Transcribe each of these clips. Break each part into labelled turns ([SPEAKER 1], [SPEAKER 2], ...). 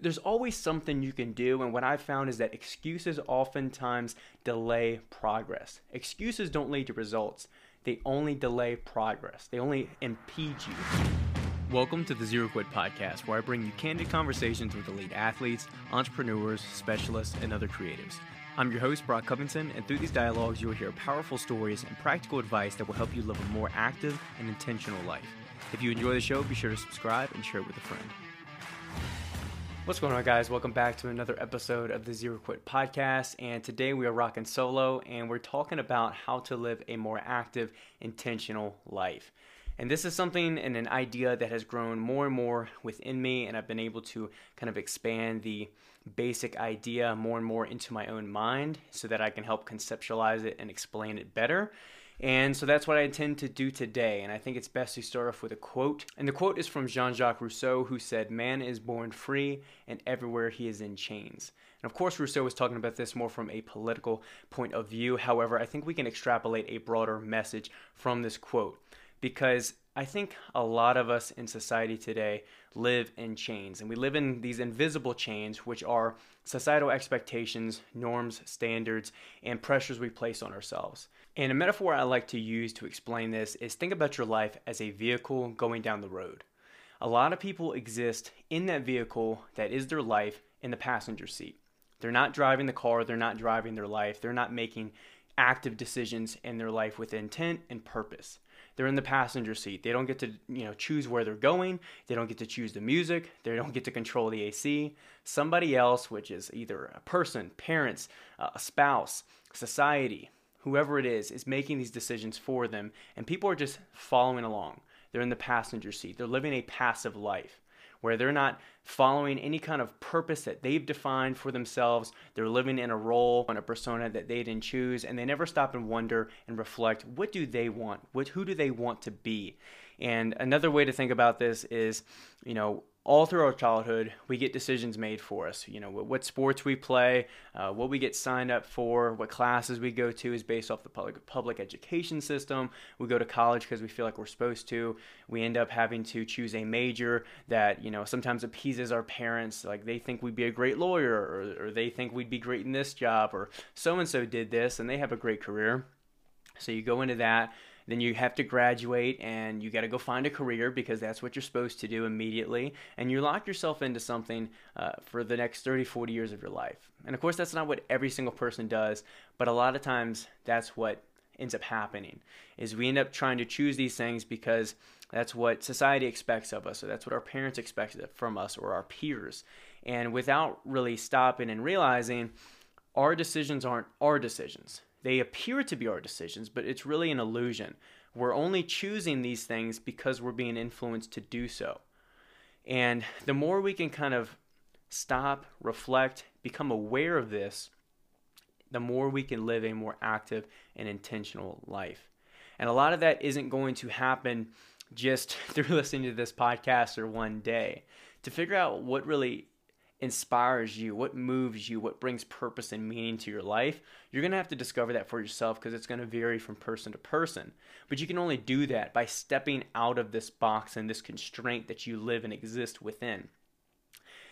[SPEAKER 1] there's always something you can do. And what I've found is that excuses oftentimes delay progress. Excuses don't lead to results, they only delay progress, they only impede you. Welcome to the Zero Quit Podcast, where I bring you candid conversations with elite athletes, entrepreneurs, specialists, and other creatives. I'm your host, Brock Covington, and through these dialogues, you'll hear powerful stories and practical advice that will help you live a more active and intentional life. If you enjoy the show, be sure to subscribe and share it with a friend. What's going on, guys? Welcome back to another episode of the Zero Quit Podcast. And today we are rocking solo and we're talking about how to live a more active, intentional life. And this is something and an idea that has grown more and more within me, and I've been able to kind of expand the basic idea more and more into my own mind so that I can help conceptualize it and explain it better. And so that's what I intend to do today. And I think it's best to start off with a quote. And the quote is from Jean Jacques Rousseau, who said, Man is born free, and everywhere he is in chains. And of course, Rousseau was talking about this more from a political point of view. However, I think we can extrapolate a broader message from this quote because I think a lot of us in society today live in chains, and we live in these invisible chains, which are societal expectations, norms, standards, and pressures we place on ourselves. And a metaphor I like to use to explain this is think about your life as a vehicle going down the road. A lot of people exist in that vehicle that is their life in the passenger seat. They're not driving the car, they're not driving their life, they're not making active decisions in their life with intent and purpose. They're in the passenger seat. They don't get to, you know, choose where they're going. They don't get to choose the music. They don't get to control the AC. Somebody else, which is either a person, parents, uh, a spouse, society, whoever it is, is making these decisions for them, and people are just following along. They're in the passenger seat. They're living a passive life where they're not following any kind of purpose that they've defined for themselves. They're living in a role and a persona that they didn't choose, and they never stop and wonder and reflect what do they want? What, who do they want to be? And another way to think about this is, you know, all through our childhood, we get decisions made for us. You know, what, sports we play, uh, what we get signed up for, what classes we go to is based off the public, public education system. We go to college because we feel like we're supposed to. We end up having to choose a major that, you know, sometimes appeases our parents. Like they think we'd be a great lawyer or, or they think we'd be great in this job or so and so did this and they have a great career. So you go into that then you have to graduate and you got to go find a career because that's what you're supposed to do immediately. And you lock yourself into something uh, for the next 30, 40 years of your life. And of course, that's not what every single person does, but a lot of times that's what ends up happening is we end up trying to choose these things because that's what society expects of us or that's what our parents expect from us or our peers and without really stopping and realizing our decisions aren't our decisions they appear to be our decisions, but it's really an illusion. We're only choosing these things because we're being influenced to do so. And the more we can kind of stop, reflect, become aware of this, the more we can live a more active and intentional life. And a lot of that isn't going to happen just through listening to this podcast or one day. To figure out what really inspires you, what moves you, what brings purpose and meaning to your life, you're going to have to discover that for yourself because it's going to vary from person to person. But you can only do that by stepping out of this box and this constraint that you live and exist within.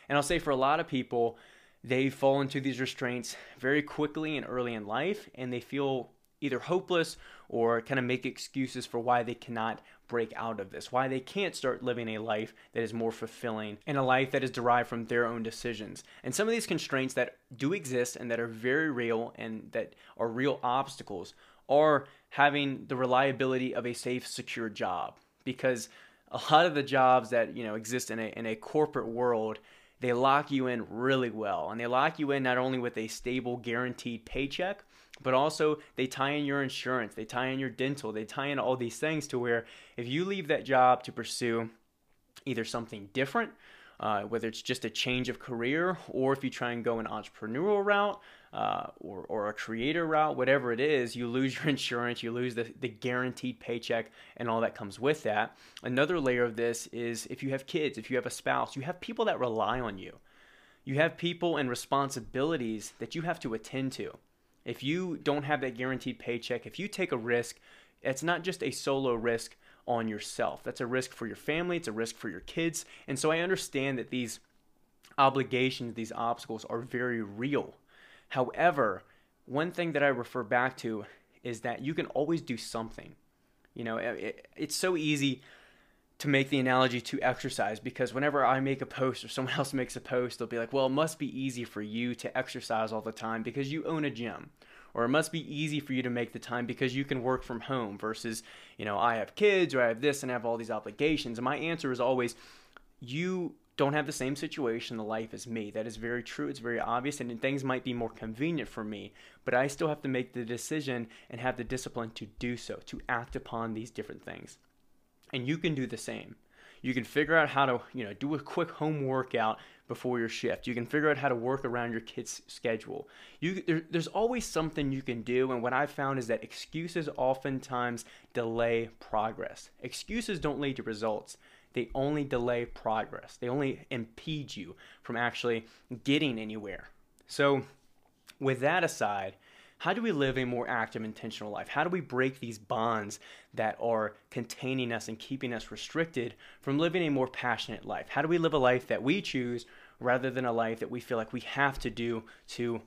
[SPEAKER 1] And I'll say for a lot of people, they fall into these restraints very quickly and early in life, and they feel either hopeless or kind of make excuses for why they cannot break out of this, why they can't start living a life that is more fulfilling and a life that is derived from their own decisions. And some of these constraints that do exist and that are very real and that are real obstacles are having the reliability of a safe, secure job. Because a lot of the jobs that you know exist in a in a corporate world they lock you in really well and they lock you in not only with a stable guaranteed paycheck but also they tie in your insurance, they tie in your dental, they tie in all these things to where if you leave that job to pursue either something different, uh, whether it's just a change of career or if you try and go an entrepreneurial route uh, or, or a creator route, whatever it is, you lose your insurance, you lose the, the guaranteed paycheck and all that comes with that. Another layer of this is if you have kids, if you have a spouse, you have people that rely on you. You have people and responsibilities that you have to attend to. If you don't have that guaranteed paycheck, if you take a risk, it's not just a solo risk on yourself. That's a risk for your family, it's a risk for your kids. And so I understand that these obligations, these obstacles are very real. However, one thing that I refer back to is that you can always do something. You know, it, it's so easy to make the analogy to exercise because whenever I make a post or someone else makes a post, they'll be like, well, it must be easy for you to exercise all the time because you own a gym. Or it must be easy for you to make the time because you can work from home versus, you know, I have kids or I have this and I have all these obligations. And my answer is always, you don't have the same situation in life as me. That is very true. It's very obvious, and things might be more convenient for me, but I still have to make the decision and have the discipline to do so, to act upon these different things. And you can do the same. You can figure out how to, you know, do a quick home workout before your shift. You can figure out how to work around your kid's schedule. You, there, there's always something you can do, and what I've found is that excuses oftentimes delay progress. Excuses don't lead to results they only delay progress. They only impede you from actually getting anywhere. So, with that aside, how do we live a more active, intentional life? How do we break these bonds that are containing us and keeping us restricted from living a more passionate life? How do we live a life that we choose rather than a life that we feel like we have to do to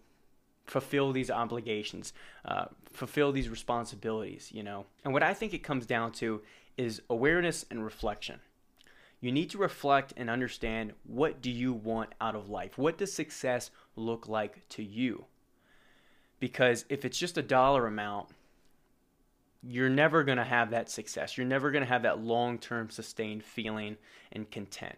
[SPEAKER 1] fulfill these obligations, uh, fulfill these responsibilities, you know? And what I think it comes down to is awareness and reflection you need to reflect and understand what do you want out of life? What does success look like to you? Because if it's just a dollar amount, you're never going to have that success. You're never going to have that long-term sustained feeling and content.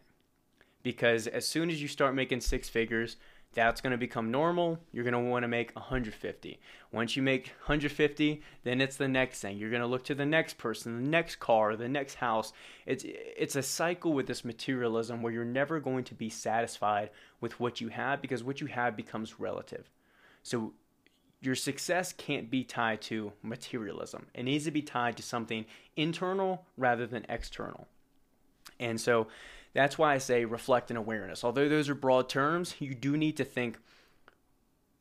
[SPEAKER 1] Because as soon as you start making six figures, that's going to become normal. You're going to want to make 150. Once you make 150, then it's the next thing. You're going to look to the next person, the next car, the next house. It's it's a cycle with this materialism where you're never going to be satisfied with what you have because what you have becomes relative. So your success can't be tied to materialism. It needs to be tied to something internal rather than external. And so that's why I say reflect and awareness. Although those are broad terms, you do need to think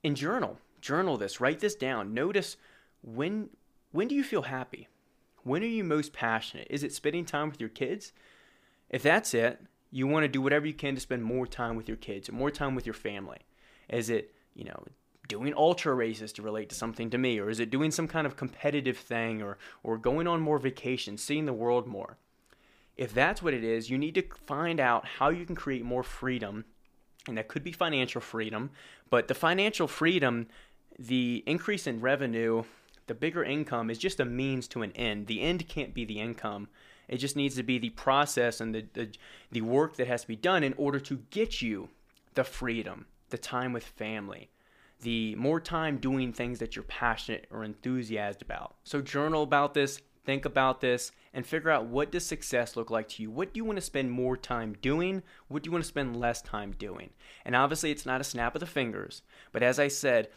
[SPEAKER 1] and journal. Journal this, write this down. Notice when when do you feel happy? When are you most passionate? Is it spending time with your kids? If that's it, you want to do whatever you can to spend more time with your kids more time with your family. Is it, you know, doing ultra races to relate to something to me or is it doing some kind of competitive thing or or going on more vacations, seeing the world more? If that's what it is, you need to find out how you can create more freedom. And that could be financial freedom, but the financial freedom, the increase in revenue, the bigger income is just a means to an end. The end can't be the income. It just needs to be the process and the, the, the work that has to be done in order to get you the freedom, the time with family, the more time doing things that you're passionate or enthusiastic about. So journal about this, think about this and figure out what does success look like to you? What do you want to spend more time doing? What do you want to spend less time doing? And obviously it's not a snap of the fingers but as i said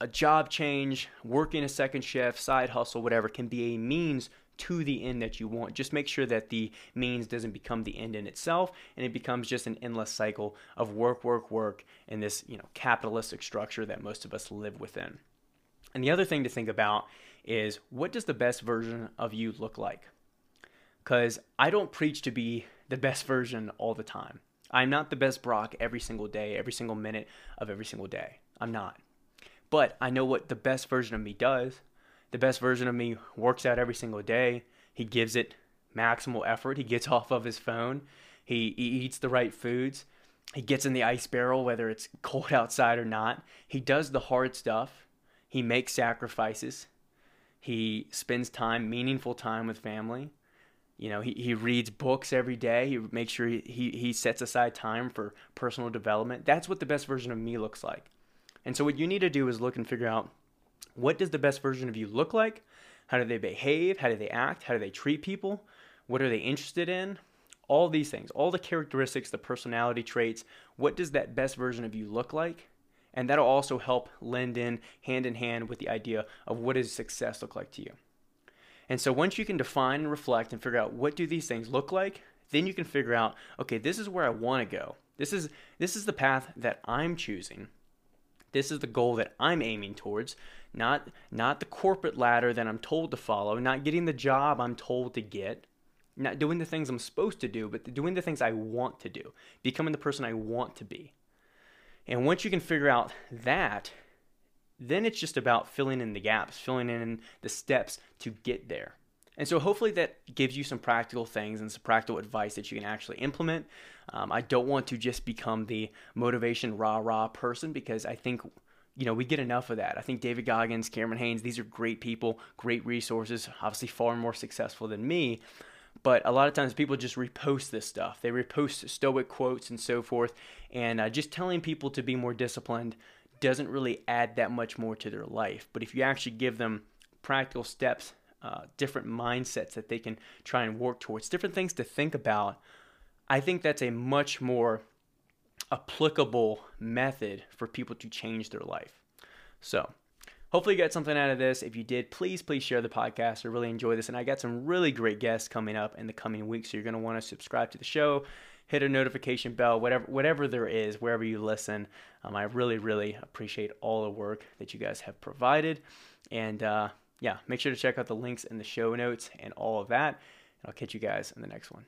[SPEAKER 1] a job change working a second shift side hustle whatever can be a means to the end that you want just make sure that the means doesn't become the end in itself and it becomes just an endless cycle of work work work in this you know capitalistic structure that most of us live within and the other thing to think about is what does the best version of you look like? Because I don't preach to be the best version all the time. I'm not the best Brock every single day, every single minute of every single day. I'm not. But I know what the best version of me does. The best version of me works out every single day. He gives it maximal effort. He gets off of his phone. He, he eats the right foods. He gets in the ice barrel, whether it's cold outside or not. He does the hard stuff. He makes sacrifices. He spends time, meaningful time with family. You know, he, he reads books every day. He makes sure he, he, he sets aside time for personal development. That's what the best version of me looks like. And so what you need to do is look and figure out what does the best version of you look like? How do they behave? How do they act? How do they treat people? What are they interested in? All these things, all the characteristics, the personality traits. What does that best version of you look like? And that'll also help lend in hand in hand with the idea of what does success look like to you. And so once you can define and reflect and figure out what do these things look like, then you can figure out, okay, this is where I want to go. This is this is the path that I'm choosing. This is the goal that I'm aiming towards, not not the corporate ladder that I'm told to follow, not getting the job I'm told to get, not doing the things I'm supposed to do, but doing the things I want to do, becoming the person I want to be. And once you can figure out that, then it's just about filling in the gaps, filling in the steps to get there. And so hopefully that gives you some practical things and some practical advice that you can actually implement. Um, I don't want to just become the motivation rah rah person because I think you know we get enough of that. I think David Goggins, Cameron Hanes, these are great people, great resources, obviously far more successful than me. But a lot of times people just repost this stuff. They repost stoic quotes and so forth. And uh, just telling people to be more disciplined doesn't really add that much more to their life. But if you actually give them practical steps, uh, different mindsets that they can try and work towards, different things to think about, I think that's a much more applicable method for people to change their life. So, hopefully, you got something out of this. If you did, please, please share the podcast. I really enjoy this. And I got some really great guests coming up in the coming weeks. So, you're going to want to subscribe to the show, hit a notification bell, whatever, whatever there is, wherever you listen. Um, I really, really appreciate all the work that you guys have provided. And uh, yeah, make sure to check out the links in the show notes and all of that. And I'll catch you guys in the next one.